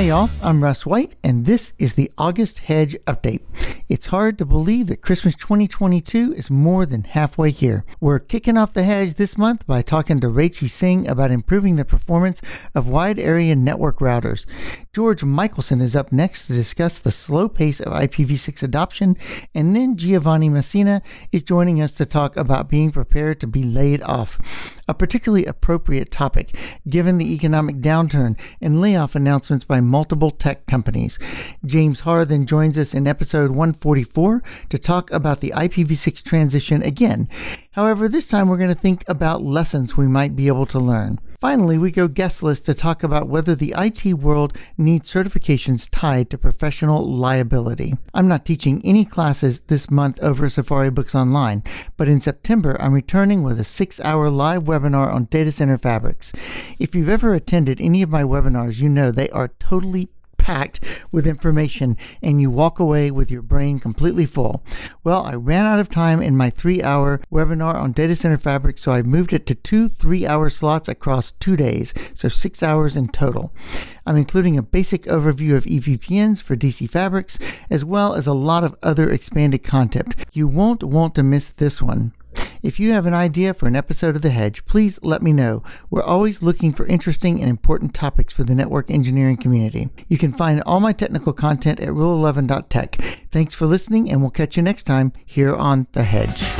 Hi, y'all. I'm Russ White, and this is the August Hedge Update. It's hard to believe that Christmas 2022 is more than halfway here. We're kicking off the hedge this month by talking to Rachee Singh about improving the performance of wide area network routers. George Michaelson is up next to discuss the slow pace of IPv6 adoption, and then Giovanni Messina is joining us to talk about being prepared to be laid off. A particularly appropriate topic given the economic downturn and layoff announcements by multiple tech companies. James Har then joins us in episode 144 to talk about the IPv6 transition again. However, this time we're going to think about lessons we might be able to learn. Finally, we go guestless to talk about whether the IT world needs certifications tied to professional liability. I'm not teaching any classes this month over Safari Books Online, but in September I'm returning with a six hour live webinar on data center fabrics. If you've ever attended any of my webinars, you know they are totally packed with information and you walk away with your brain completely full. Well, I ran out of time in my three hour webinar on data center fabric, so I moved it to two three hour slots across two days, so six hours in total. I'm including a basic overview of EVPNs for DC fabrics, as well as a lot of other expanded content. You won't want to miss this one. If you have an idea for an episode of The Hedge, please let me know. We're always looking for interesting and important topics for the network engineering community. You can find all my technical content at rule11.tech. Thanks for listening, and we'll catch you next time here on The Hedge.